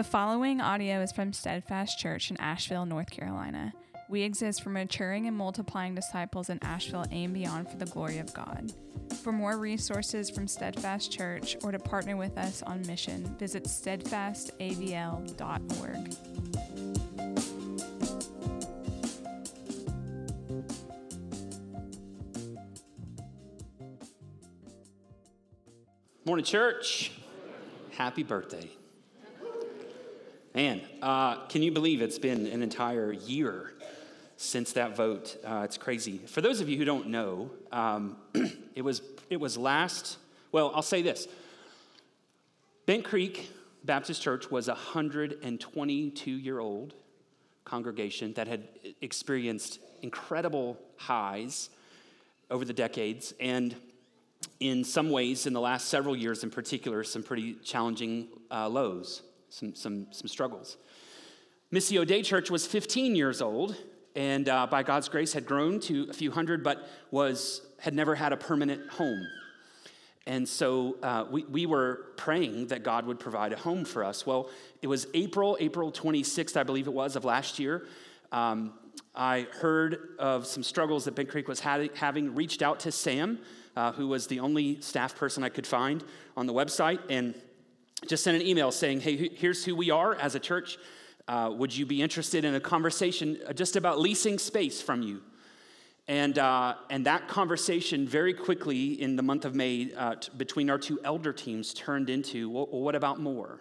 The following audio is from Steadfast Church in Asheville, North Carolina. We exist for maturing and multiplying disciples in Asheville and beyond for the glory of God. For more resources from Steadfast Church or to partner with us on mission, visit steadfastavl.org. Morning, church. Happy birthday. Man, uh, can you believe it's been an entire year since that vote? Uh, it's crazy. For those of you who don't know, um, it, was, it was last, well, I'll say this Bent Creek Baptist Church was a 122 year old congregation that had experienced incredible highs over the decades and in some ways, in the last several years in particular, some pretty challenging uh, lows, some, some, some struggles. Missio Dei Church was 15 years old and uh, by God's grace had grown to a few hundred, but was, had never had a permanent home. And so uh, we, we were praying that God would provide a home for us. Well, it was April, April 26th, I believe it was, of last year. Um, I heard of some struggles that Bent Creek was having, reached out to Sam, uh, who was the only staff person I could find on the website, and just sent an email saying, Hey, here's who we are as a church. Uh, would you be interested in a conversation uh, just about leasing space from you? And, uh, and that conversation very quickly in the month of May uh, t- between our two elder teams turned into well, what about more?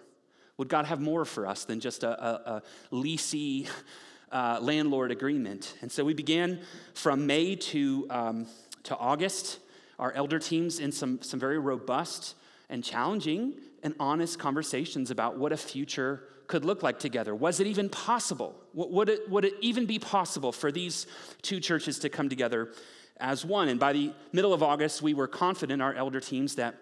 Would God have more for us than just a, a, a leasey uh, landlord agreement? And so we began from May to, um, to August our elder teams in some, some very robust and challenging and honest conversations about what a future could look like together. Was it even possible? Would it, would it even be possible for these two churches to come together as one? And by the middle of August, we were confident, our elder teams, that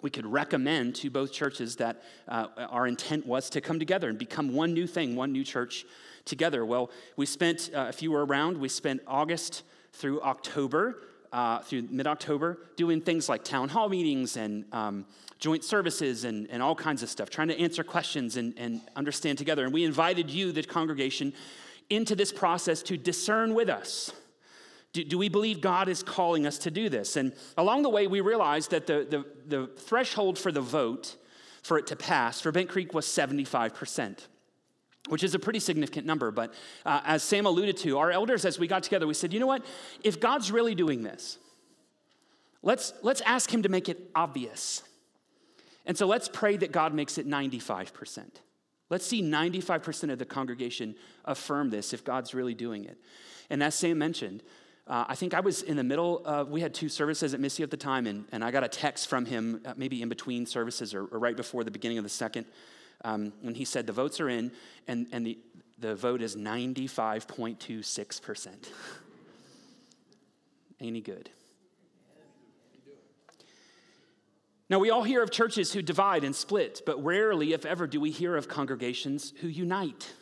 we could recommend to both churches that uh, our intent was to come together and become one new thing, one new church together. Well, we spent, uh, if you were around, we spent August through October uh, through mid October doing things like town hall meetings and um, joint services and, and all kinds of stuff, trying to answer questions and, and understand together. And we invited you, the congregation, into this process to discern with us. Do, do, we believe God is calling us to do this? And along the way, we realized that the, the, the threshold for the vote for it to pass for Bent Creek was 75% which is a pretty significant number. But uh, as Sam alluded to, our elders, as we got together, we said, you know what? If God's really doing this, let's, let's ask Him to make it obvious. And so let's pray that God makes it 95%. Let's see 95% of the congregation affirm this if God's really doing it. And as Sam mentioned, uh, I think I was in the middle of, we had two services at Missy at the time, and, and I got a text from him, uh, maybe in between services or, or right before the beginning of the second um, when he said the votes are in, and, and the, the vote is 95.26%. Ain't good? Now, we all hear of churches who divide and split, but rarely, if ever, do we hear of congregations who unite.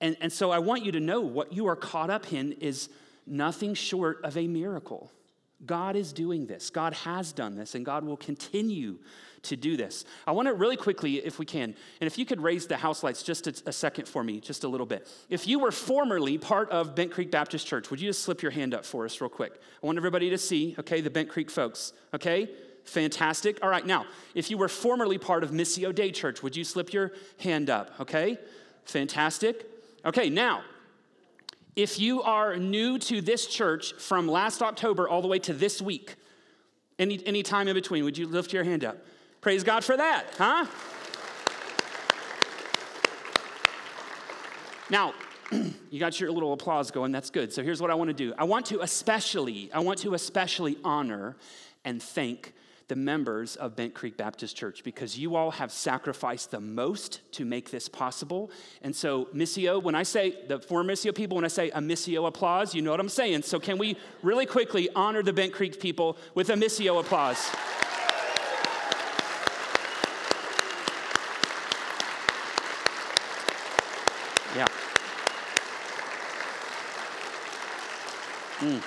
And, and so I want you to know what you are caught up in is nothing short of a miracle. God is doing this. God has done this, and God will continue to do this. I want to really quickly, if we can, and if you could raise the house lights just a, a, second for me, just a little bit. If you were formerly part of Bent Creek Baptist Church, would you just slip your hand up for us, real quick? I want everybody to see, okay, the Bent Creek folks, okay? Fantastic. All right, now, if you were formerly part of Missio Dei Church, would you slip your hand up, okay? Fantastic. Okay, now, if you are new to this church from last October all the way to this week, any, any time in between, would you lift your hand up? Praise God for that, huh? Now, you got your little applause going, that's good. So here's what I want to do. I want to especially, I want to especially honor and thank the members of Bent Creek Baptist Church because you all have sacrificed the most to make this possible. And so, Missio, when I say the four Missio people, when I say a Missio applause, you know what I'm saying. So, can we really quickly honor the Bent Creek people with a Missio applause? Yeah. Mm.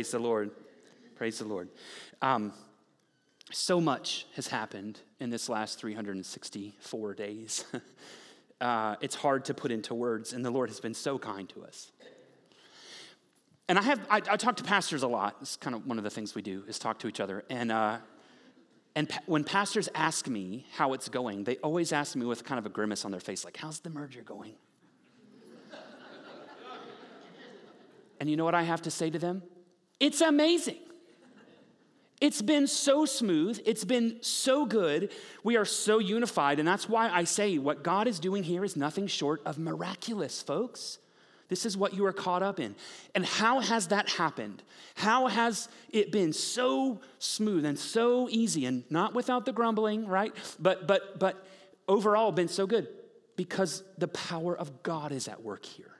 Praise the Lord. Praise the Lord. Um, so much has happened in this last 364 days. uh, it's hard to put into words, and the Lord has been so kind to us. And I have I, I talk to pastors a lot. It's kind of one of the things we do is talk to each other. And uh, and pa- when pastors ask me how it's going, they always ask me with kind of a grimace on their face, like, "How's the merger going?" and you know what I have to say to them? It's amazing. It's been so smooth. It's been so good. We are so unified. And that's why I say what God is doing here is nothing short of miraculous, folks. This is what you are caught up in. And how has that happened? How has it been so smooth and so easy and not without the grumbling, right? But but but overall been so good because the power of God is at work here.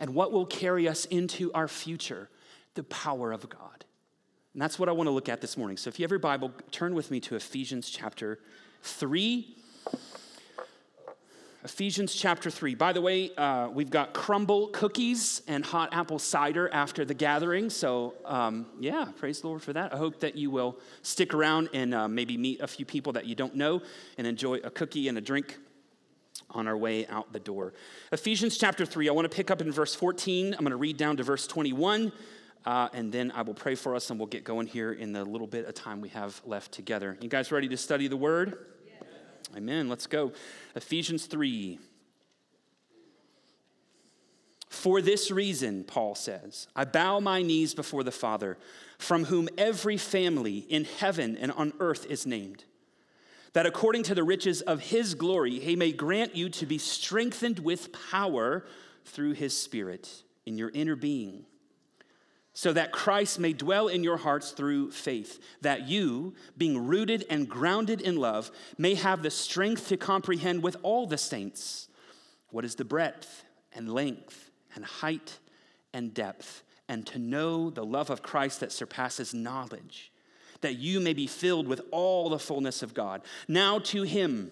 And what will carry us into our future? the power of God. And that's what I want to look at this morning. So if you have your Bible, turn with me to Ephesians chapter 3. Ephesians chapter 3. By the way, uh, we've got Crumbl cookies and hot apple cider after the gathering. So, um, yeah, praise the Lord for that. I hope that you will stick around and uh, maybe meet a few people that you don't know and enjoy a cookie and a drink on our way out the door. Ephesians chapter 3, I want to pick up in verse 14. I'm going to read down to verse 21. Uh, and then I will pray for us and we'll get going here in the little bit of time we have left together. You guys ready to study the word? Yes. Amen. Let's go. Ephesians 3. For this reason, Paul says, I bow my knees before the Father, from whom every family in heaven and on earth is named, that according to the riches of his glory, he may grant you to be strengthened with power through his Spirit in your inner being so that Christ may dwell in your hearts through faith, that you, being rooted and grounded in love, may have the strength to comprehend with all the saints what is the breadth and length and height and depth, and to know the love of Christ that surpasses knowledge, that you may be filled with all the fullness of God. Now to him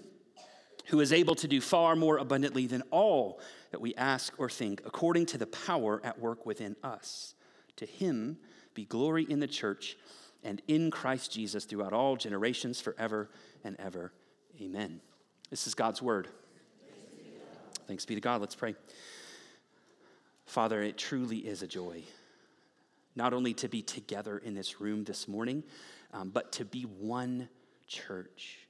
who is able to do far more abundantly than all that we ask or think, according to the power at work within us. To him be glory in the church and in Christ Jesus throughout all generations, forever and ever. Amen. This is God's word. Thanks be to God. Let's pray. Father, it truly is a joy not only to be together in this room this morning, um, but to be one church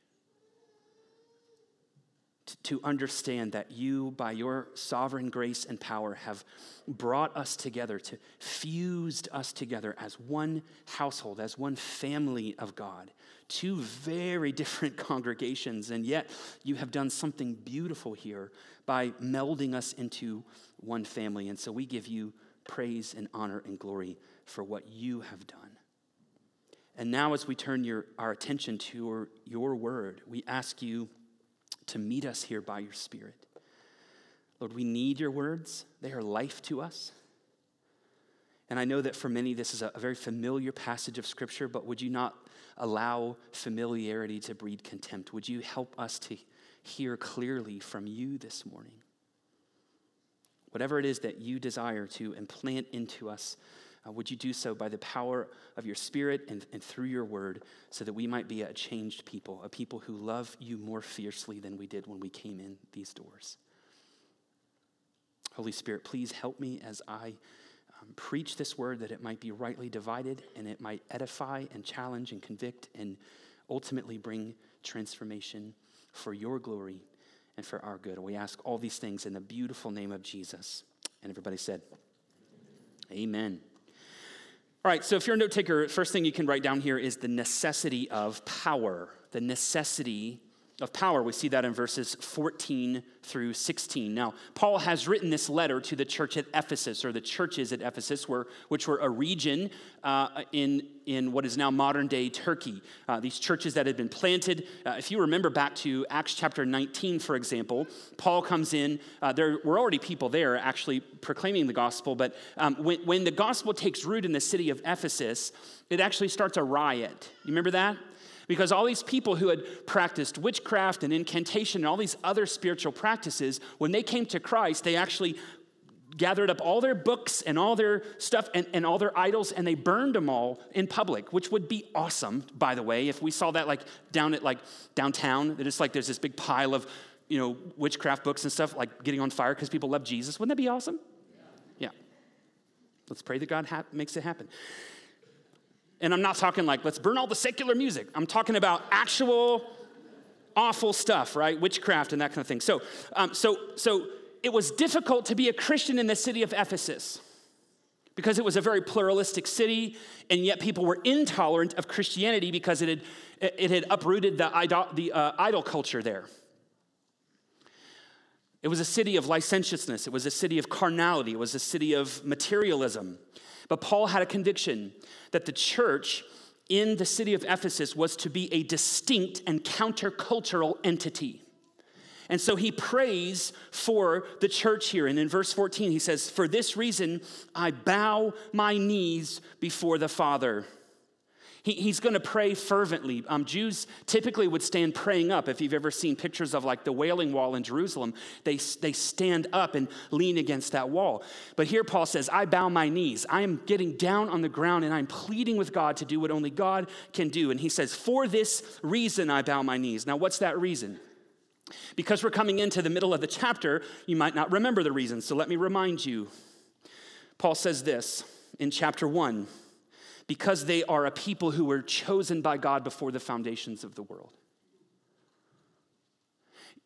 to understand that you, by your sovereign grace and power, have brought us together, to fused us together as one household, as one family of God, two very different congregations, and yet you have done something beautiful here by melding us into one family. And so we give you praise and honor and glory for what you have done. And now, as we turn your, our attention to your, your word, we ask you to meet us here by your Spirit. Lord, we need your words, they are life to us. And I know that for many, this is a, very familiar passage of Scripture, but would you not allow familiarity to breed contempt? Would you help us to hear clearly from you this morning? Whatever it is that you desire to implant into us, uh, would you do so by the power of your Spirit and, and through your word so that we might be a changed people, a people who love you more fiercely than we did when we came in these doors? Holy Spirit, please help me as I um, preach this word that it might be rightly divided and it might edify and challenge and convict and ultimately bring transformation for your glory and for our good. We ask all these things in the beautiful name of Jesus. And everybody said, Amen. All right, so if you're a note taker, first thing you can write down here is the necessity of power. The necessity of power. We see that in verses 14 through 16. Now, Paul has written this letter to the church at Ephesus, or the churches at Ephesus, were, which were a region uh, in, in what is now modern day Turkey. Uh, these churches that had been planted. Uh, if you remember back to Acts chapter 19, for example, Paul comes in. Uh, there were already people there actually proclaiming the gospel, but um, when, when the gospel takes root in the city of Ephesus, it actually starts a riot. You remember that? Because all these people who had practiced witchcraft and incantation and all these other spiritual practices, when they came to Christ, they actually gathered up all their books and all their stuff and, and all their idols and they burned them all in public which would be awesome by the way if we saw that like down at like downtown that it's like there's this big pile of you know witchcraft books and stuff like getting on fire because people love jesus. Wouldn't that be awesome? Yeah. Let's pray that god ha- makes it happen and i'm not talking like let's burn all the secular music. I'm talking about actual awful stuff right? Witchcraft and that kind of thing. So um, so so it was difficult to be a Christian in the city of Ephesus because it was a very pluralistic city, and yet people were intolerant of Christianity because it had, it had uprooted the, idol, the uh, idol culture there. It was a city of licentiousness, it was a city of carnality, it was a city of materialism. But Paul had a conviction that the church in the city of Ephesus was to be a distinct and countercultural entity. And so he prays for the church here. And in verse 14, he says, For this reason, I bow my knees before the Father. He, he's going to pray fervently. Um, Jews typically would stand praying up. If you've ever seen pictures of like the Wailing Wall in Jerusalem, they, they stand up and lean against that wall. But here Paul says, I bow my knees. I am getting down on the ground and I'm pleading with God to do what only God can do. And he says, For this reason, I bow my knees. Now, what's that reason? Because we're coming into the middle of the chapter, you might not remember the reason, so let me remind you. Paul says this in chapter 1 because they are a people who were chosen by God before the foundations of the world.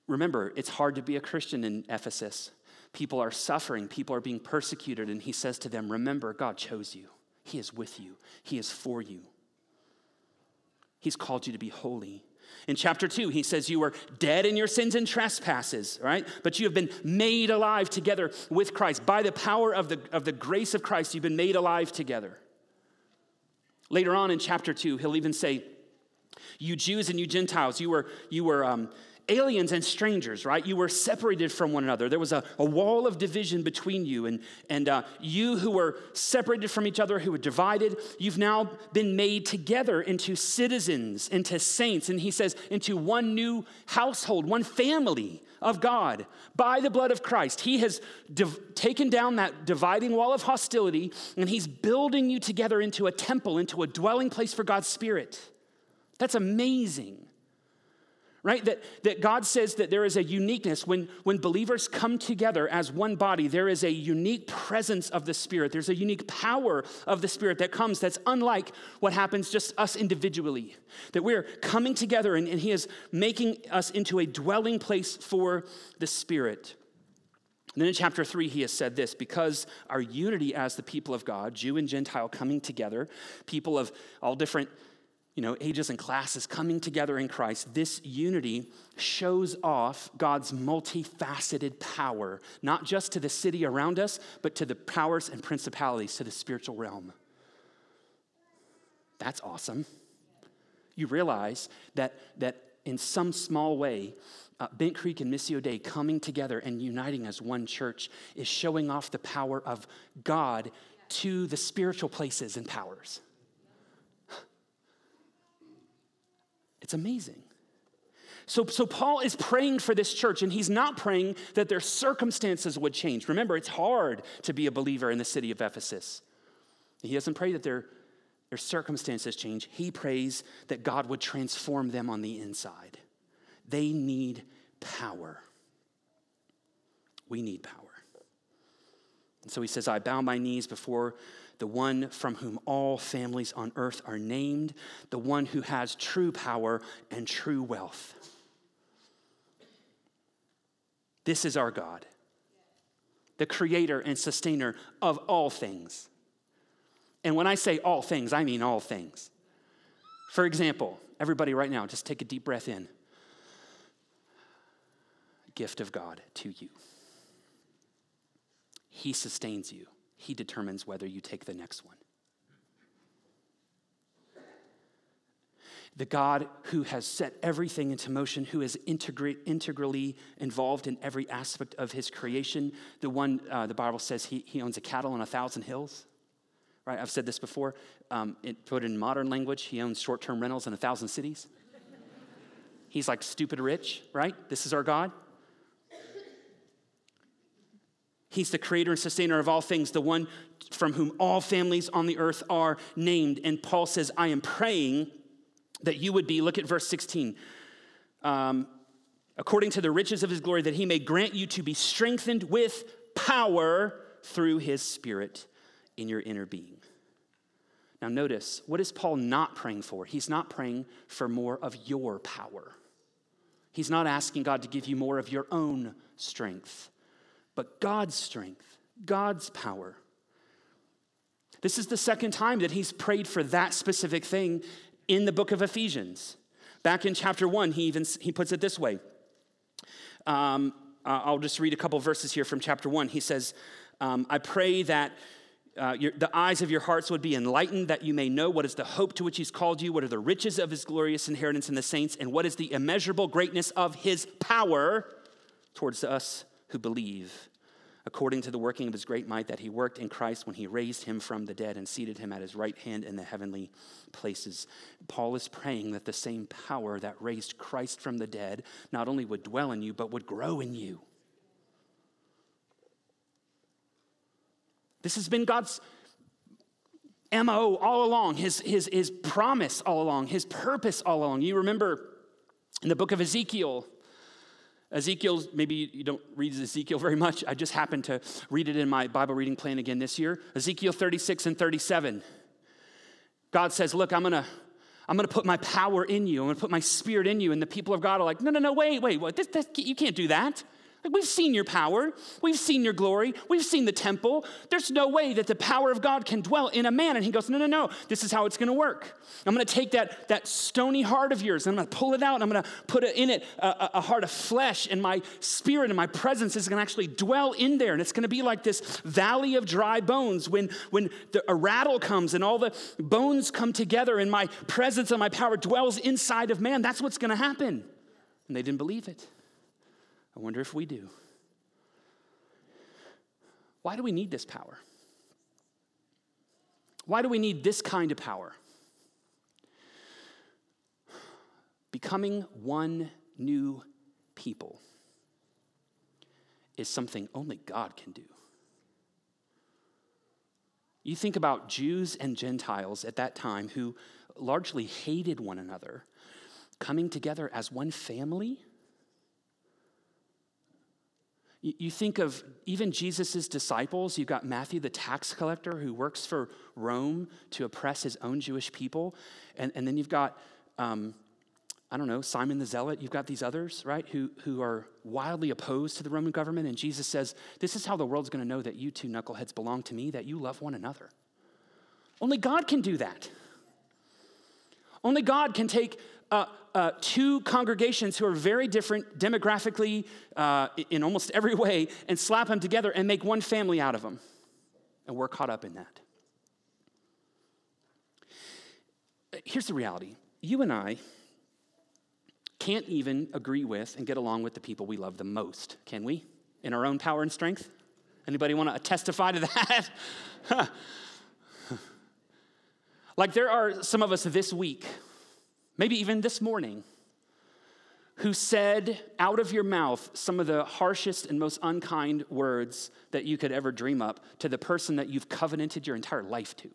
Remember, it's hard to be a Christian in Ephesus. People are suffering, people are being persecuted, and he says to them, Remember, God chose you. He is with you, He is for you. He's called you to be holy. In chapter 2, he says, You were dead in your sins and trespasses, right? But you have been made alive together with Christ. By the power of the, of the grace of Christ, you've been made alive together. Later on in chapter 2, he'll even say, You Jews and you Gentiles, you were, you were um, aliens and strangers, right? You were separated from one another. There was a, a wall of division between you. And, and uh, you who were separated from each other, who were divided, you've now been made together into citizens, into saints. And he says, into one new household, one family of God by the blood of Christ. He has div- taken down that dividing wall of hostility and he's building you together into a temple, into a dwelling place for God's Spirit. That's amazing right? That, that God says that there is a uniqueness. When, when believers come together as one body, there is a unique presence of the Spirit. There's a unique power of the Spirit that comes that's unlike what happens just us individually. That we're coming together and, and He is making us into a dwelling place for the Spirit. And then in chapter three, he has said this because our unity as the people of God, Jew and Gentile coming together, people of all different you know, ages and classes coming together in Christ, this unity shows off God's multifaceted power, not just to the city around us, but to the powers and principalities, to the spiritual realm. That's awesome. You realize that, that in some small way, uh, Bent Creek and Missio Dei coming together and uniting as one church is showing off the power of God to the spiritual places and powers. It's amazing. So, so Paul is praying for this church, and he's not praying that their circumstances would change. Remember, it's hard to be a believer in the city of Ephesus. He doesn't pray that their, their circumstances change. He prays that God would transform them on the inside. They need power. We need power. And so he says, I bow my knees before the one from whom all families on earth are named, the one who has true power and true wealth. This is our God, the creator and sustainer of all things. And when I say all things, I mean all things. For example, everybody right now, just take a deep breath in. Gift of God to you. He sustains you. He determines whether you take the next one. The God who has set everything into motion, who is integra- integrally involved in every aspect of his creation, the one uh, the Bible says he, he owns a cattle on a thousand hills. Right? I've said this before. Um, it, put in modern language, he owns short term rentals in a thousand cities. He's like stupid rich, right? This is our God. He's the creator and sustainer of all things, the one from whom all families on the earth are named. And Paul says, I am praying that you would be, look at verse 16, um, according to the riches of his glory, that he may grant you to be strengthened with power through his spirit in your inner being. Now, notice, what is Paul not praying for? He's not praying for more of your power. He's not asking God to give you more of your own strength but God's strength, God's power. This is the second time that he's prayed for that specific thing in the book of Ephesians. Back in chapter one, he even he puts it this way. Um, I'll just read a couple verses here from chapter one. He says, um, "I pray that." Uh, your, the eyes of your hearts would be enlightened, that you may know what is the hope to which he's called you, what are the riches of his glorious inheritance in the saints, and what is the immeasurable greatness of his power towards us who believe, according to the working of his great might that he worked in Christ when he raised him from the dead and seated him at his right hand in the heavenly places. Paul is praying that the same power that raised Christ from the dead not only would dwell in you, but would grow in you. This has been God's MO all along, his, his, his promise all along, his purpose all along. You remember in the book of Ezekiel, Ezekiel, maybe you don't read Ezekiel very much. I just happened to read it in my Bible reading plan again this year. Ezekiel 36 and 37. God says, Look, I'm going to. I'm going to put my power in you. I'm going to put my spirit in you. And the people of God are like, no, no, no, wait, wait, what? This, this, you can't do that. Like, we've seen your power. We've seen your glory. We've seen the temple. There's no way that the power of God can dwell in a man. And he goes, No, no, no. This is how it's going to work. I'm going to take that, that stony heart of yours and I'm going to pull it out and I'm going to put in it a, a heart of flesh. And my spirit and my presence is going to actually dwell in there. And it's going to be like this valley of dry bones when, when the, a rattle comes and all the bones come together and my presence and my power dwells inside of man. That's what's going to happen. And they didn't believe it. I wonder if we do. Why do we need this power? Why do we need this kind of power? Becoming one new people is something only God can do. You think about Jews and Gentiles at that time who largely hated one another, coming together as one family you think of even Jesus' disciples. You've got Matthew, the tax collector, who works for Rome to oppress his own Jewish people. And, and then you've got, um, I don't know, Simon the Zealot. You've got these others, right, who, who are wildly opposed to the Roman government. And Jesus says, This is how the world's going to know that you two knuckleheads belong to me, that you love one another. Only God can do that. Only God can take uh, uh, two congregations who are very different demographically uh, in almost every way and slap them together and make one family out of them. And we're caught up in that. Here's the reality you and I can't even agree with and get along with the people we love the most, can we? In our own power and strength? Anybody want to testify to that? like there are some of us this week maybe even this morning, who said out of your mouth some of the harshest and most unkind words that you could ever dream up to the person that you've covenanted your entire life to.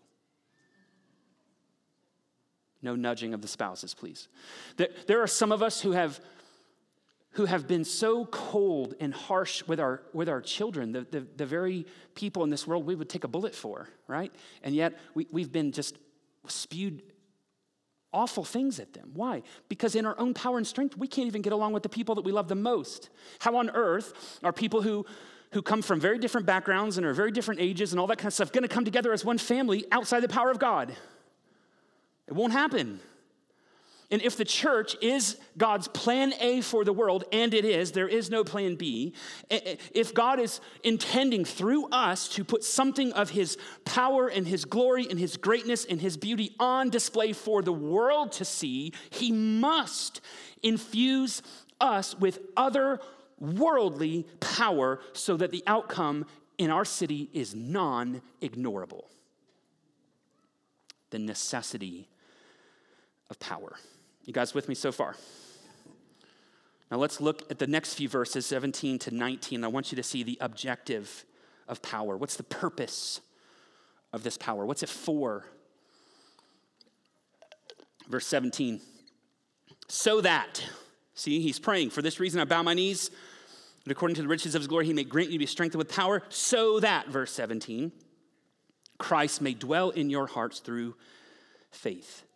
No nudging of the spouses, please. There are some of us who have, who have been so cold and harsh with our, with our children, the, the, the very people in this world we would take a bullet for, right? And yet we, we've been just spewed awful things at them. Why? Because in our own power and strength, we can't even get along with the people that we love the most. How on earth are people who, who come from very different backgrounds and are very different ages and all that kind of stuff going to come together as one family outside the power of God? It won't happen. And if the church is God's plan A for the world, and it is, there is no plan B, if God is intending through us to put something of his power and his glory and his greatness and his beauty on display for the world to see, he must infuse us with other worldly power so that the outcome in our city is non ignorable. The necessity of power. You guys with me so far? Now let's look at the next few verses, 17 to 19. I want you to see the objective of power? What's the purpose of this power? What's it for? Verse 17. So that, see, he's praying, for this reason I bow my knees, and according to the riches of his glory, he may grant you to be strengthened with power, so that, verse 17, Christ may dwell in your hearts through faith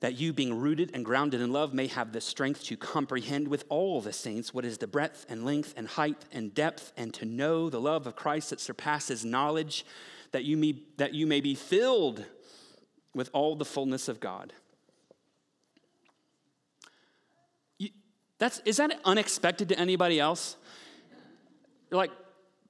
that you, being rooted and grounded in love, may have the strength to comprehend with all the saints what is the breadth and length and height and depth, and to know the love of Christ that surpasses knowledge, that you may, that you may be filled with all the fullness of God. You, that's, is that unexpected to anybody else? You're like,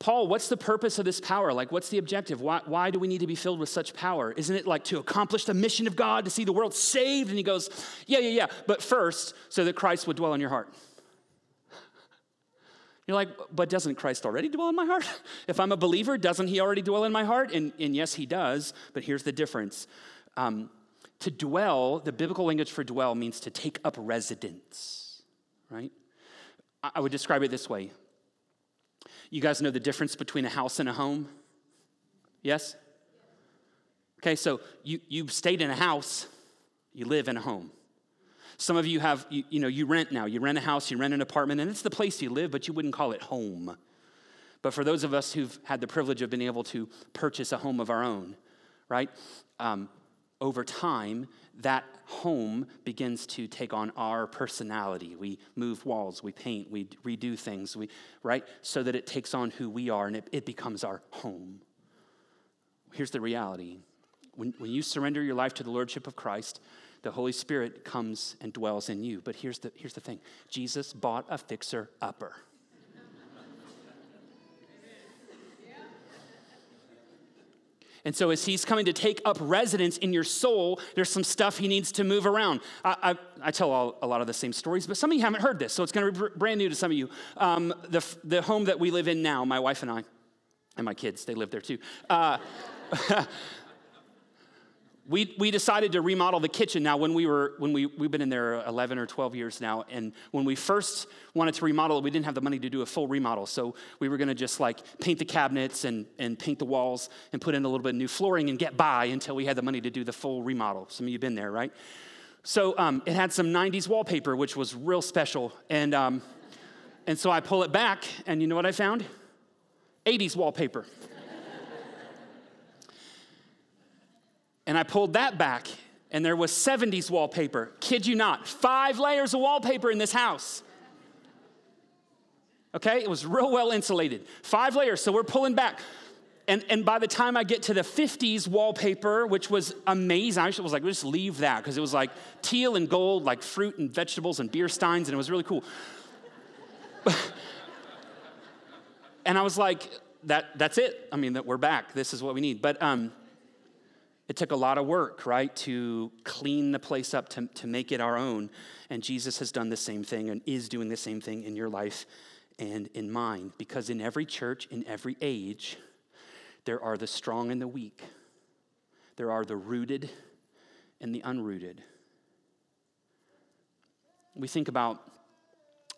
Paul, what's the purpose of this power? Like, what's the objective? Why, why do we need to be filled with such power? Isn't it like to accomplish the mission of God, to see the world saved? And he goes, Yeah, yeah, yeah. But first, so that Christ would dwell in your heart. You're like, but doesn't Christ already dwell in my heart? If I'm a believer, doesn't he already dwell in my heart? And, and yes, he does, but here's the difference. Um, to dwell, the biblical language for dwell means to take up residence, right? I would describe it this way you guys know the difference between a house and a home? Yes? Okay, so you, you've stayed in a house, you live in a home. Some of you have, you, you know, you rent now. You rent a house, you rent an apartment, and it's the place you live, but you wouldn't call it home. But for those of us who've had the privilege of being able to purchase a home of our own, right? Um, over time, that home begins to take on our personality. We move walls, we paint, we redo things, we, right? So that it takes on who we are and it, it becomes our home. Here's the reality when, when you surrender your life to the Lordship of Christ, the Holy Spirit comes and dwells in you. But here's the, here's the thing Jesus bought a fixer upper. And so, as he's coming to take up residence in your soul, there's some stuff he needs to move around. I, I, I tell all, a lot of the same stories, but some of you haven't heard this, so it's going to be brand new to some of you. Um, the, the home that we live in now, my wife and I, and my kids, they live there too. Uh, we, we decided to remodel the kitchen. Now when we were when we, we've been in there 11 or 12 years now and when we first wanted to remodel it we didn't have the money to do a full remodel. So we were going to just like paint the cabinets and, and paint the walls and put in a little bit of new flooring and get by until we had the money to do the full remodel. Some of you have been there right? So um, it had some 90s wallpaper which was real special and, um, and so i pull it back and you know what i found? 80s wallpaper And I pulled that back, and there was 70s wallpaper. Kid you not, five layers of wallpaper in this house. Okay, it was real well insulated. Five layers, so we're pulling back. And, and by the time I get to the 50s wallpaper, which was amazing, I was like, we just leave that because it was like teal and gold, like fruit and vegetables and beer steins, and it was really cool. and I was like, that, that's it. I mean, that we're back. This is what we need. But um, it took a lot of work, right, to clean the place up, to, to make it our own. And Jesus has done the same thing and is doing the same thing in your life and in mine. Because in every church, in every age, there are the strong and the weak, there are the rooted and the unrooted. We think about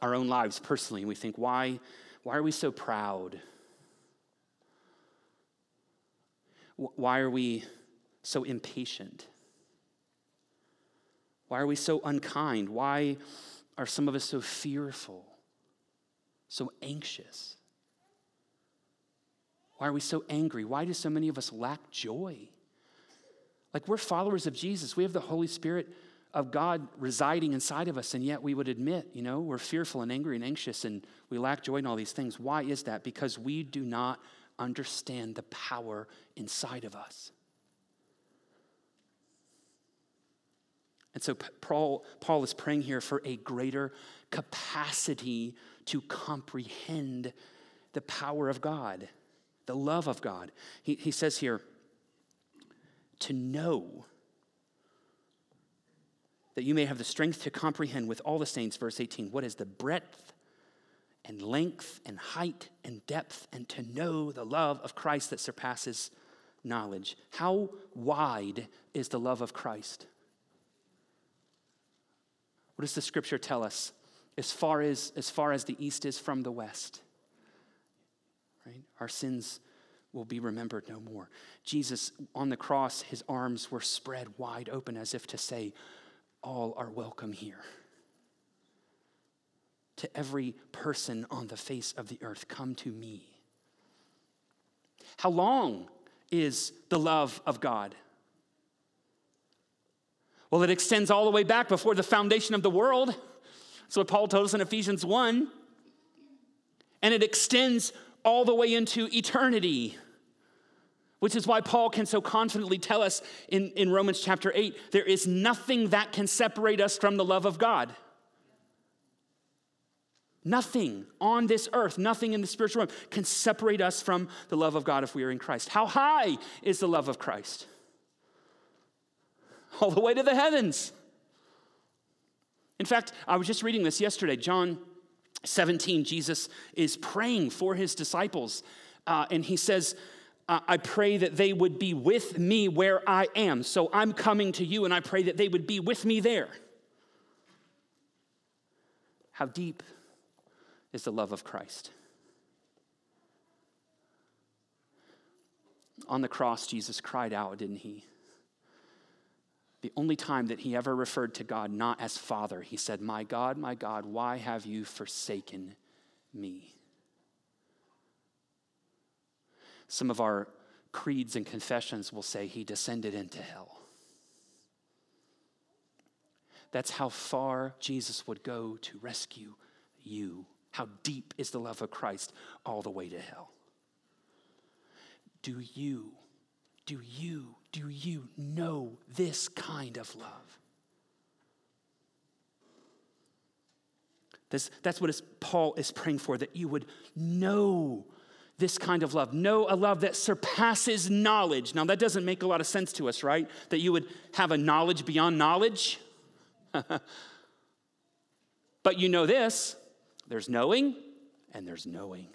our own lives personally, and we think, why, why are we so proud? Why are we so impatient? Why are we so unkind? Why are some of us so fearful, so anxious? Why are we so angry? Why do so many of us lack joy? Like we're followers of Jesus, we have the Holy Spirit of God residing inside of us, and yet we would admit, you know, we're fearful and angry and anxious and we lack joy in all these things. Why is that? Because we do not understand the power inside of us. And so Paul, Paul is praying here for a greater capacity to comprehend the power of God, the love of God. He, he says here, to know that you may have the strength to comprehend with all the saints, verse 18, what is the breadth and length and height and depth, and to know the love of Christ that surpasses knowledge. How wide is the love of Christ? What does the scripture tell us? As far as, as far as the east is from the west. right? Our sins will be remembered no more. Jesus on the cross, his arms were spread wide open as if to say, All are welcome here. To every person on the face of the earth, come to me. How long is the love of God? Well, it extends all the way back before the foundation of the world. That's what Paul told us in Ephesians 1. And it extends all the way into eternity, which is why Paul can so confidently tell us in, in Romans chapter 8 there is nothing that can separate us from the love of God. Nothing on this earth, nothing in the spiritual realm can separate us from the love of God if we are in Christ. How high is the love of Christ? All the way to the heavens. In fact, I was just reading this yesterday. John 17, Jesus is praying for his disciples, uh, and he says, I pray that they would be with me where I am. So I'm coming to you, and I pray that they would be with me there. How deep is the love of Christ? On the cross, Jesus cried out, didn't he? The only time that he ever referred to God not as Father, he said, My God, my God, why have you forsaken me? Some of our creeds and confessions will say he descended into hell. That's how far Jesus would go to rescue you. How deep is the love of Christ all the way to hell? Do you do you, do you know this kind of love? This, that's what Paul is praying for, that you would know this kind of love. Know a love that surpasses knowledge. Now, that doesn't make a lot of sense to us, right? That you would have a knowledge beyond knowledge. but you know this there's knowing and there's knowing.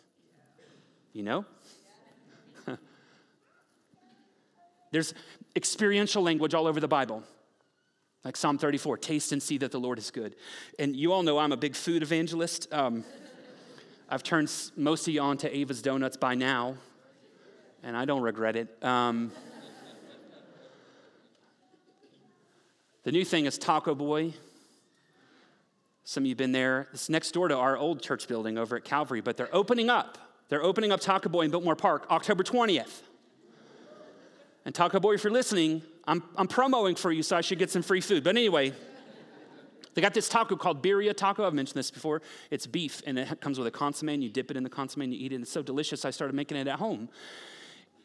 You know? There's experiential language all over the Bible. Like Psalm 34, taste and see that the Lord is good. And you all know I'm a big food evangelist. Um, I've turned most of you on to Ava's Donuts by now, and I don't regret it. Um, the new thing is Taco Boy. Some of you have been there. It's next door to our old church building over at Calvary, but they're opening up. They're opening up Taco Boy in Biltmore Park October 20th. And Taco Boy, if you're listening, I'm, I'm promoting for you, so I should get some free food. But anyway, they got this taco called birria taco. I've mentioned this before. It's beef, and it comes with a consomme, and you dip it in the consomme and you eat it. And it's so delicious, I started making it at home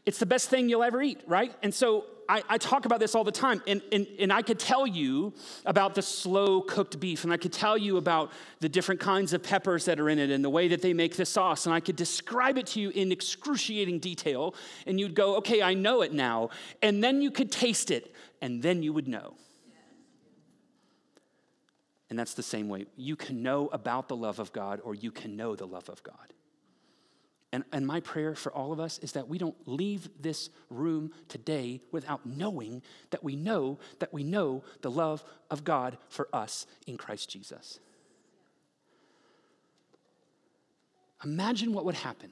it's the best thing you'll ever eat, right? And so I, I, talk about this all the time, and, and, and I could tell you about the slow cooked beef, and I could tell you about the different kinds of peppers that are in it and the way that they make the sauce, and I could describe it to you in excruciating detail, and you'd go, okay, I know it now. And then you could taste it, and then you would know. And that's the same way. You can know about the love of God, or you can know the love of God. And, and my prayer for all of us is that we don't leave this room today without knowing that we know that we know the love of God for us in Christ Jesus. Imagine what would happen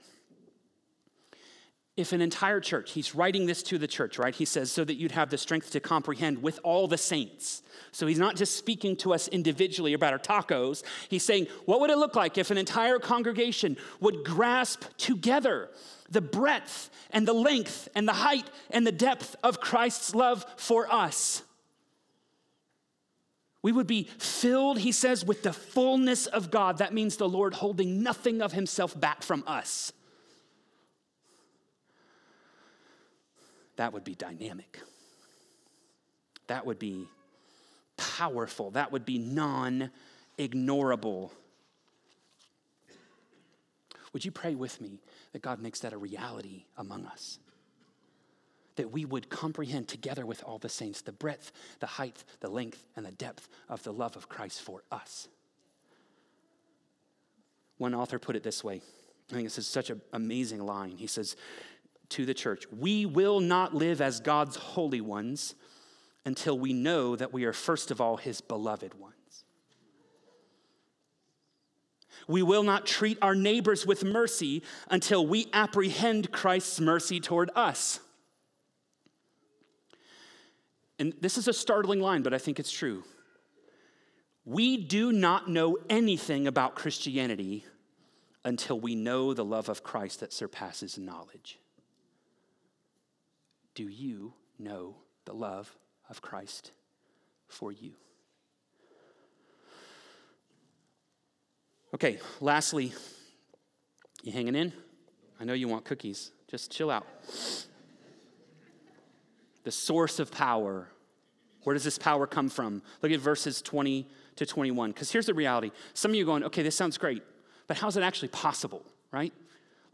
if an entire church, he's writing this to the church, right? He says, so that you'd have the strength to comprehend with all the saints. So he's not just speaking to us individually about our tacos. He's saying, what would it look like if an entire congregation would grasp together the breadth and the length and the height and the depth of Christ's love for us? We would be filled, he says, with the fullness of God. That means the Lord holding nothing of himself back from us. That would be dynamic. That would be powerful. That would be non ignorable. Would you pray with me that God makes that a reality among us? That we would comprehend together with all the saints the breadth, the height, the length, and the depth of the love of Christ for us. One author put it this way. I think this is such an amazing line. He says, to the church. We will not live as God's holy ones until we know that we are, first of all, his beloved ones. We will not treat our neighbors with mercy until we apprehend Christ's mercy toward us. And this is a startling line, but I think it's true. We do not know anything about Christianity until we know the love of Christ that surpasses knowledge. Do you know the love of Christ for you? Okay, lastly, you hanging in? I know you want cookies. Just chill out. The source of power. Where does this power come from? Look at verses 20 to 21. Because here's the reality. Some of you going, okay, this sounds great, but how's it actually possible, right?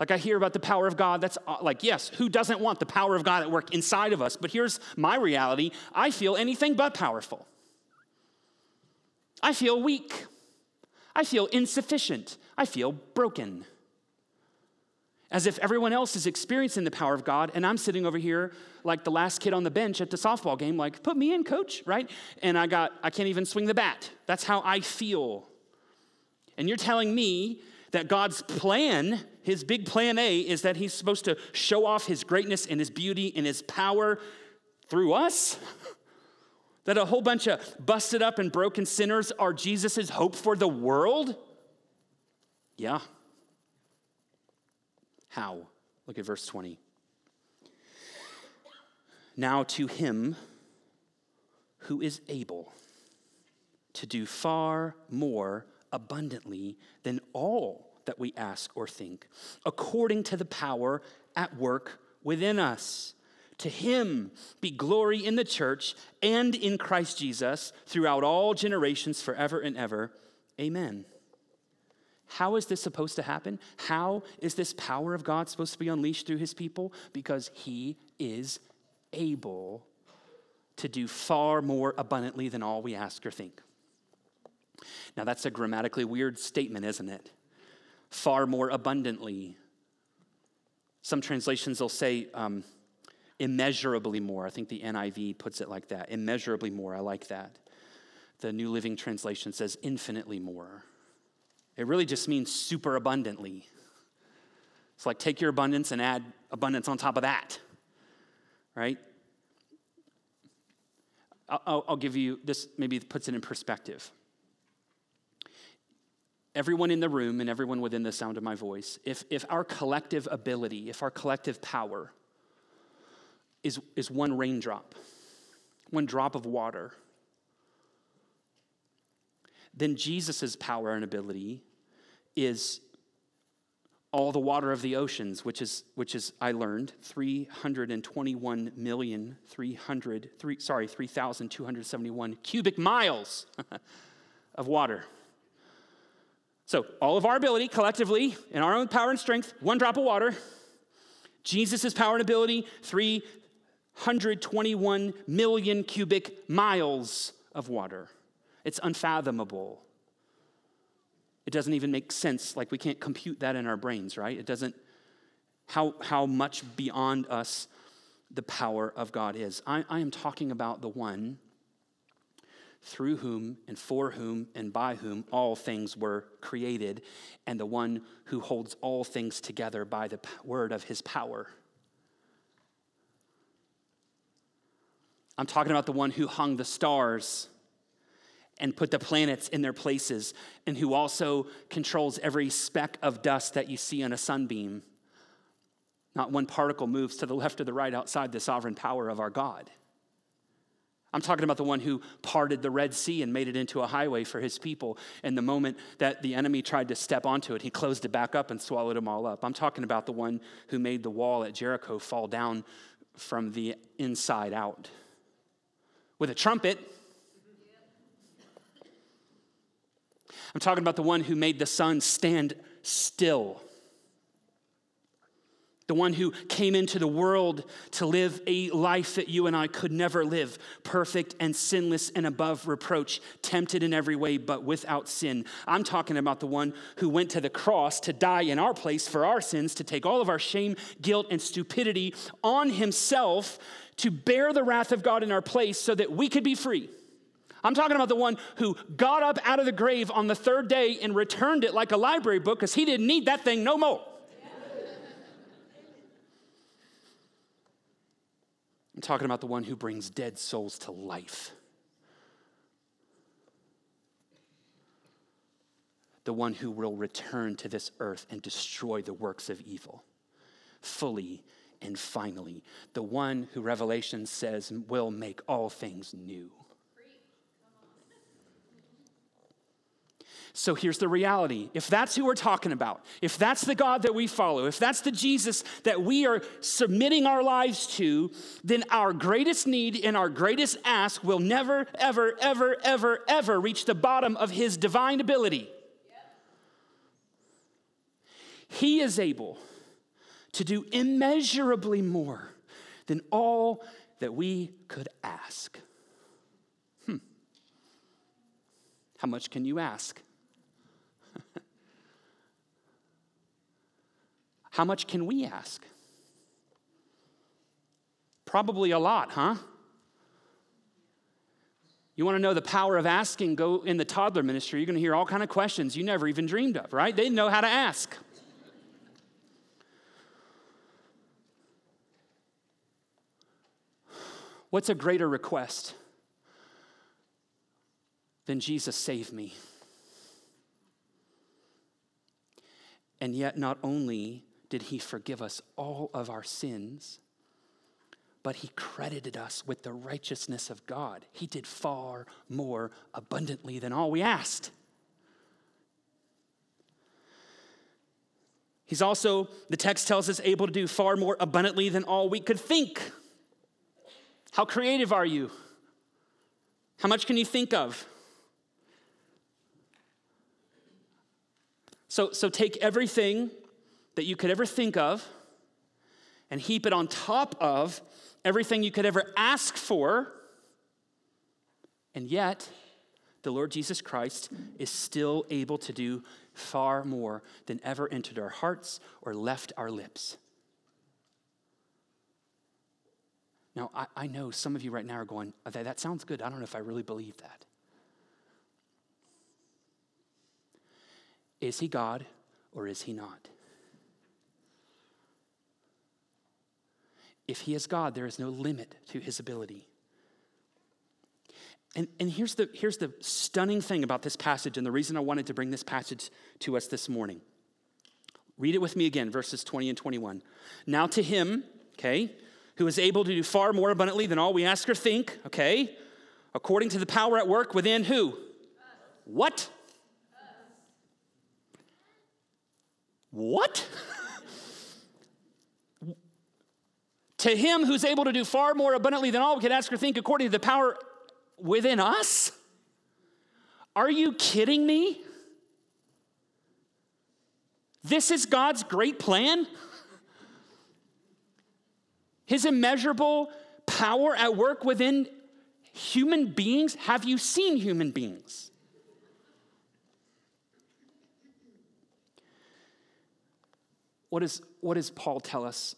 Like I hear about the power of God. That's uh, like, yes, who doesn't want the power of God at work inside of us? But here's my reality I feel anything but powerful. I feel weak. I feel insufficient. I feel broken. As if everyone else is experiencing the power of God, and I'm sitting over here like the last kid on the bench at the softball game, like, put me in, coach, right? And I got, I can't even swing the bat. That's how I feel. And you're telling me that God's plan, his big plan A, is that he's supposed to show off his greatness and his beauty and his power through us? That a whole bunch of busted up and broken sinners are Jesus' hope for the world? Yeah. How? Look at verse 20. Now to him who is able to do far more abundantly than all that we ask or think, according to the power at work within us. To him be glory in the church and in Christ Jesus throughout all generations, forever and ever. Amen. How is this supposed to happen? How is this power of God supposed to be unleashed through his people? Because he is able to do far more abundantly than all we ask or think. Now, that's a grammatically weird statement, isn't it? Far more abundantly. Some translations will say, um, immeasurably more. I think the NIV puts it like that immeasurably more. I like that. The New Living Translation says infinitely more. It really just means super abundantly. It's like take your abundance and add abundance on top of that, right? I'll, I'll give you this, maybe puts it in perspective. Everyone in the room and everyone within the sound of my voice, if, if our collective ability, if our collective power, is, is one raindrop, one drop of water. Then Jesus' power and ability is all the water of the oceans, which is, which is I learned, 321 million, 300, three, sorry, 3,271 cubic miles of water. So, all of our ability collectively, in our own power and strength, one drop of water. Jesus' power and ability, 321 million cubic miles of water. It's unfathomable. It doesn't even make sense. Like we can't compute that in our brains, right? It doesn't, how, how much beyond us the power of God is. I, I am talking about the one through whom and for whom and by whom all things were created, and the one who holds all things together by the word of his power. I'm talking about the one who hung the stars and put the planets in their places, and who also controls every speck of dust that you see on a sunbeam. Not one particle moves to the left or the right outside the sovereign power of our God. I'm talking about the one who parted the Red Sea and made it into a highway for his people. And the moment that the enemy tried to step onto it, he closed it back up and swallowed them all up. I'm talking about the one who made the wall at Jericho fall down from the inside out with a trumpet. I'm talking about the one who made the sun stand still. The one who came into the world to live a life that you and I could never live, perfect and sinless and above reproach, tempted in every way, but without sin. I'm talking about the one who went to the cross to die in our place for our sins, to take all of our shame, guilt, and stupidity on himself to bear the wrath of God in our place so that we could be free. I'm talking about the one who got up out of the grave on the third day and returned it like a library book because he didn't need that thing no more. Talking about the one who brings dead souls to life. The one who will return to this earth and destroy the works of evil fully and finally. The one who Revelation says will make all things new. So here's the reality. If that's who we're talking about, if that's the God that we follow, if that's the Jesus that we are submitting our lives to, then our greatest need and our greatest ask will never, ever, ever, ever, ever reach the bottom of his divine ability. He is able to do immeasurably more than all that we could ask. Hmm. How much can you ask? How much can we ask? Probably a lot, huh? You want to know the power of asking? Go in the toddler ministry. You're going to hear all kind of questions you never even dreamed of, right? They know how to ask. What's a greater request than Jesus save me? And yet, not only did he forgive us all of our sins, but he credited us with the righteousness of God. He did far more abundantly than all we asked. He's also, the text tells us, able to do far more abundantly than all we could think. How creative are you? How much can you think of? So, so take everything that you could ever think of and heap it on top of everything you could ever ask for. And yet, the Lord Jesus Christ is still able to do far more than ever entered our hearts or left our lips. Now, I, I know some of you right now are going, that that sounds good. I don't know if I really believe that. Is he God or is he not? If he is God, there is no limit to his ability. And, and here's, the, here's the stunning thing about this passage, and the reason I wanted to bring this passage to us this morning. Read it with me again, verses 20 and 21. Now to him, okay, who is able to do far more abundantly than all we ask or think, okay, according to the power at work within who? Us. What? What? to him who's able to do far more abundantly than all we could ask or think according to the power within us? Are you kidding me? This is God's great plan? His immeasurable power at work within human beings? Have you seen human beings? What, is, what does Paul tell us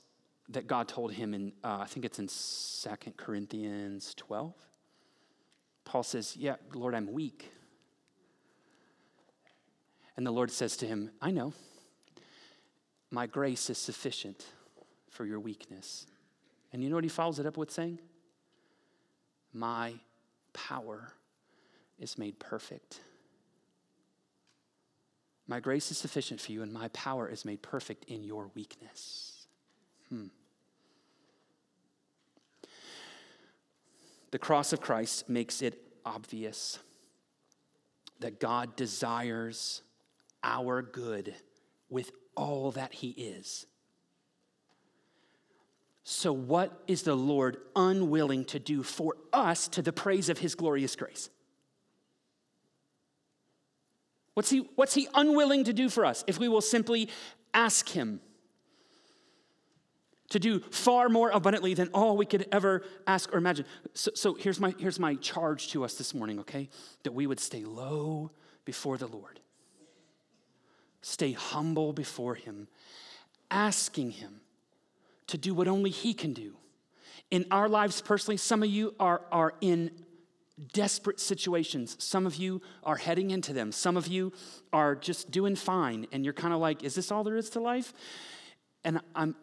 that God told him in, uh, I think it's in Second Corinthians 12. Paul says, Yeah, Lord, I'm weak. And the Lord says to him, I know. My grace is sufficient for your weakness. And you know what he follows it up with saying? My power is made perfect. My grace is sufficient for you, and my power is made perfect in your weakness. Hmm. The cross of Christ makes it obvious that God desires our good with all that He is. So, what is the Lord unwilling to do for us to the praise of His glorious grace? What's he, what's he unwilling to do for us if we will simply ask Him? to do far more abundantly than all we could ever ask or imagine. So, so, here's, my, here's my charge to us this morning, okay? That we would stay low before the Lord, stay humble before Him, asking Him to do what only He can do. In our lives personally, some of you are, are in desperate situations. Some of you are heading into them. Some of you are just doing fine, and you're kind of like, is this all there is to life? And I'm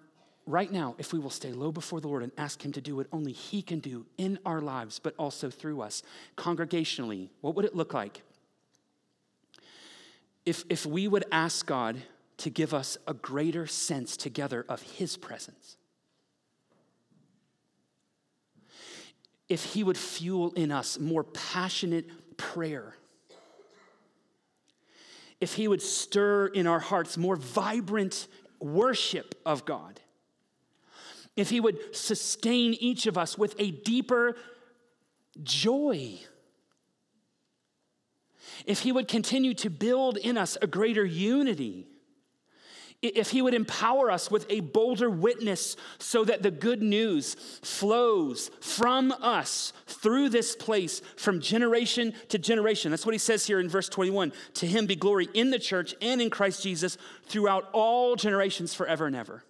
right now, if we will stay low before the Lord and ask Him to do what only He can do in our lives, but also through us, congregationally, what would it look like? If, if we would ask God to give us a greater sense together of His presence, if He would fuel in us more passionate prayer, if He would stir in our hearts more vibrant worship of God, if He would sustain each of us with a deeper joy, if He would continue to build in us a greater unity, if he would empower us with a bolder witness so that the good news flows from us through this place from generation to generation. That's what he says here in verse 21 To him be glory in the church and in Christ Jesus throughout all generations forever and ever.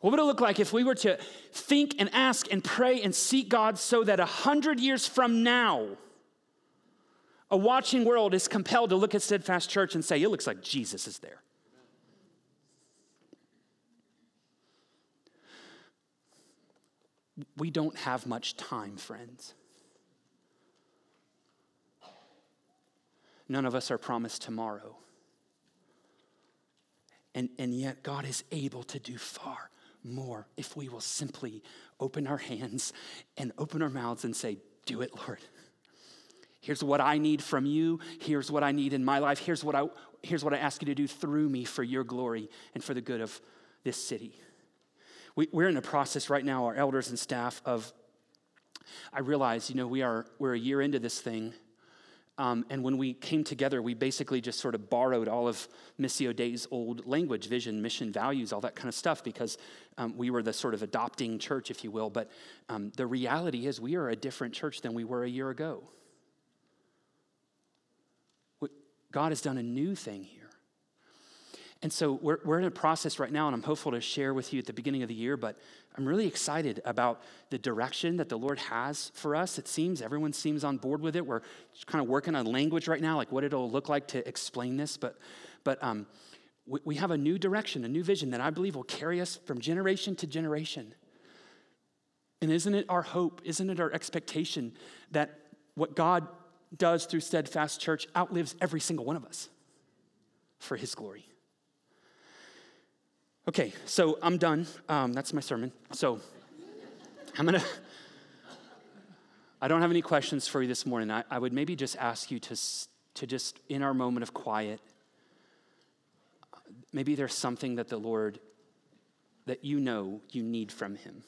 What would it look like if we were to think and ask and pray and seek God so that a hundred years from now, a watching world is compelled to look at Steadfast Church and say, it looks like Jesus is there? We don't have much time, friends. None of us are promised tomorrow. And, and yet, God is able to do far more if we will simply open our hands and open our mouths and say, Do it, Lord. Here's what I need from you. Here's what I need in my life. Here's what I, here's what I ask you to do through me for your glory and for the good of this city. We, we're in a process right now, our elders and staff, of I realize, you know, we are we're a year into this thing. Um, and when we came together, we basically just sort of borrowed all of Missio Dei's old language, vision, mission, values, all that kind of stuff, because um, we were the sort of adopting church, if you will. But um, the reality is, we are a different church than we were a year ago. God has done a new thing here. And so we're, we're in a process right now, and I'm hopeful to share with you at the beginning of the year, but I'm really excited about the direction that the Lord has for us. It seems everyone seems on board with it. We're kind of working on language right now, like what it'll look like to explain this, but, but um, we, we have a new direction, a new vision that I believe will carry us from generation to generation. And isn't it our hope, isn't it our expectation that what God does through Steadfast Church outlives every single one of us for His glory? Okay, so I'm done. Um, that's my sermon. So I'm gonna. I don't have any questions for you this morning. I, I would maybe just ask you to, to just, in our moment of quiet, maybe there's something that the Lord, that you know you need from Him.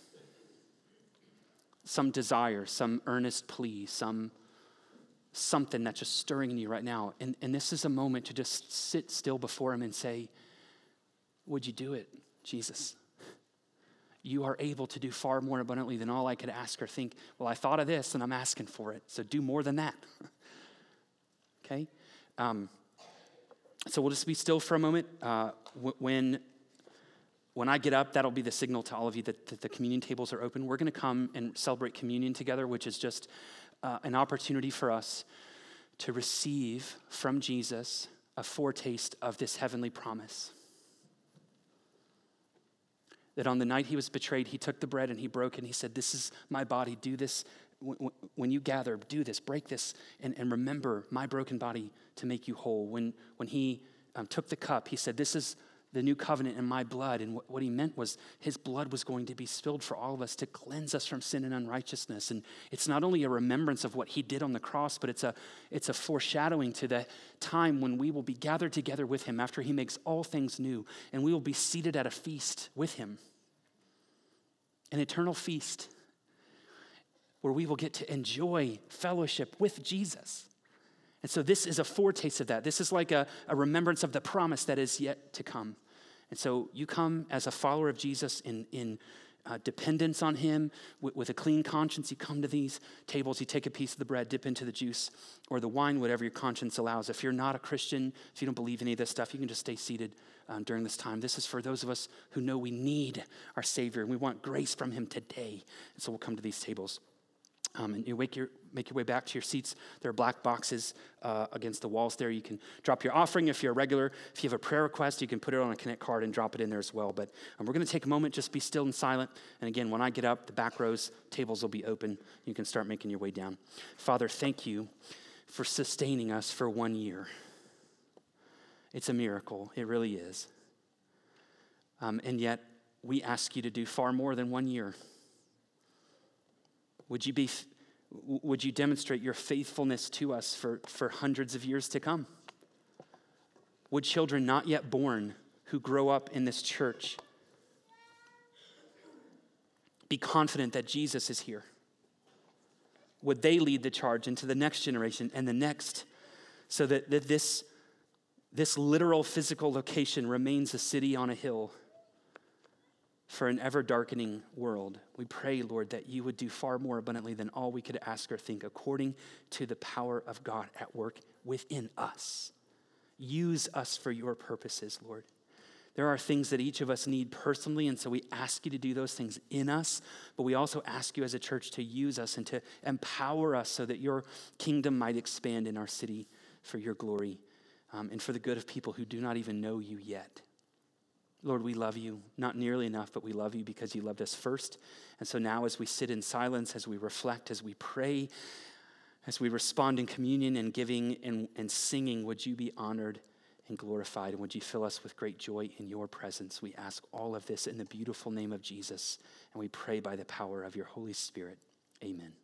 Some desire, some earnest plea, some something that's just stirring in you right now. And, and this is a moment to just sit still before Him and say, would you do it, Jesus? You are able to do far more abundantly than all I could ask or think. Well, I thought of this and I'm asking for it. So do more than that. okay? Um, so we'll just be still for a moment. Uh, when, when I get up, that'll be the signal to all of you that, that the communion tables are open. We're going to come and celebrate communion together, which is just uh, an opportunity for us to receive from Jesus a foretaste of this heavenly promise that on the night he was betrayed, he took the bread and he broke it and he said, This is my body. Do this. When you gather, do this, break this, and, and remember my broken body to make you whole. When, when he um, took the cup, he said, This is the new covenant in my blood. And what, what he meant was his blood was going to be spilled for all of us to cleanse us from sin and unrighteousness. And it's not only a remembrance of what he did on the cross, but it's a, it's a foreshadowing to the time when we will be gathered together with him after he makes all things new. And we will be seated at a feast with him, an eternal feast where we will get to enjoy fellowship with Jesus. And so this is a foretaste of that. This is like a, a remembrance of the promise that is yet to come. And so you come as a follower of Jesus in, in uh, dependence on Him with, with, a clean conscience. You come to these tables, you take a piece of the bread, dip into the juice or the wine, whatever your conscience allows. If you're not a Christian, if you don't believe any of this stuff, you can just stay seated um, during this time. This is for those of us who know we need our Savior and we want grace from Him today. And so we'll come to these tables. Um, and you wake your, make your way back to your seats. There are black boxes uh, against the walls there. You can drop your offering if you're a regular. If you have a prayer request, you can put it on a Connect card and drop it in there as well. But um, we're going to take a moment, just be still and silent. And again, when I get up, the back rows, tables will be open. You can start making your way down. Father, thank you for sustaining us for one year. It's a miracle, it really is. Um, and yet, we ask you to do far more than one year. Would you, be, would you demonstrate your faithfulness to us for, for hundreds of years to come? Would children not yet born who grow up in this church be confident that Jesus is here? Would they lead the charge into the next generation and the next so that, that this, this literal physical location remains a city on a hill? For an ever darkening world. We pray, Lord, that you would do far more abundantly than all we could ask or think, according to the power of God at work within us. Use us for your purposes, Lord. There are things that each of us need personally, and so we ask you to do those things in us, but we also ask you as a church to use us and to empower us so that your kingdom might expand in our city for your glory um, and for the good of people who do not even know you yet. Lord, we love you, not nearly enough, but we love you because you loved us first. And so now, as we sit in silence, as we reflect, as we pray, as we respond in communion and giving and, and singing, would you be honored and glorified? And would you fill us with great joy in your presence? We ask all of this in the beautiful name of Jesus, and we pray by the power of your Holy Spirit. Amen.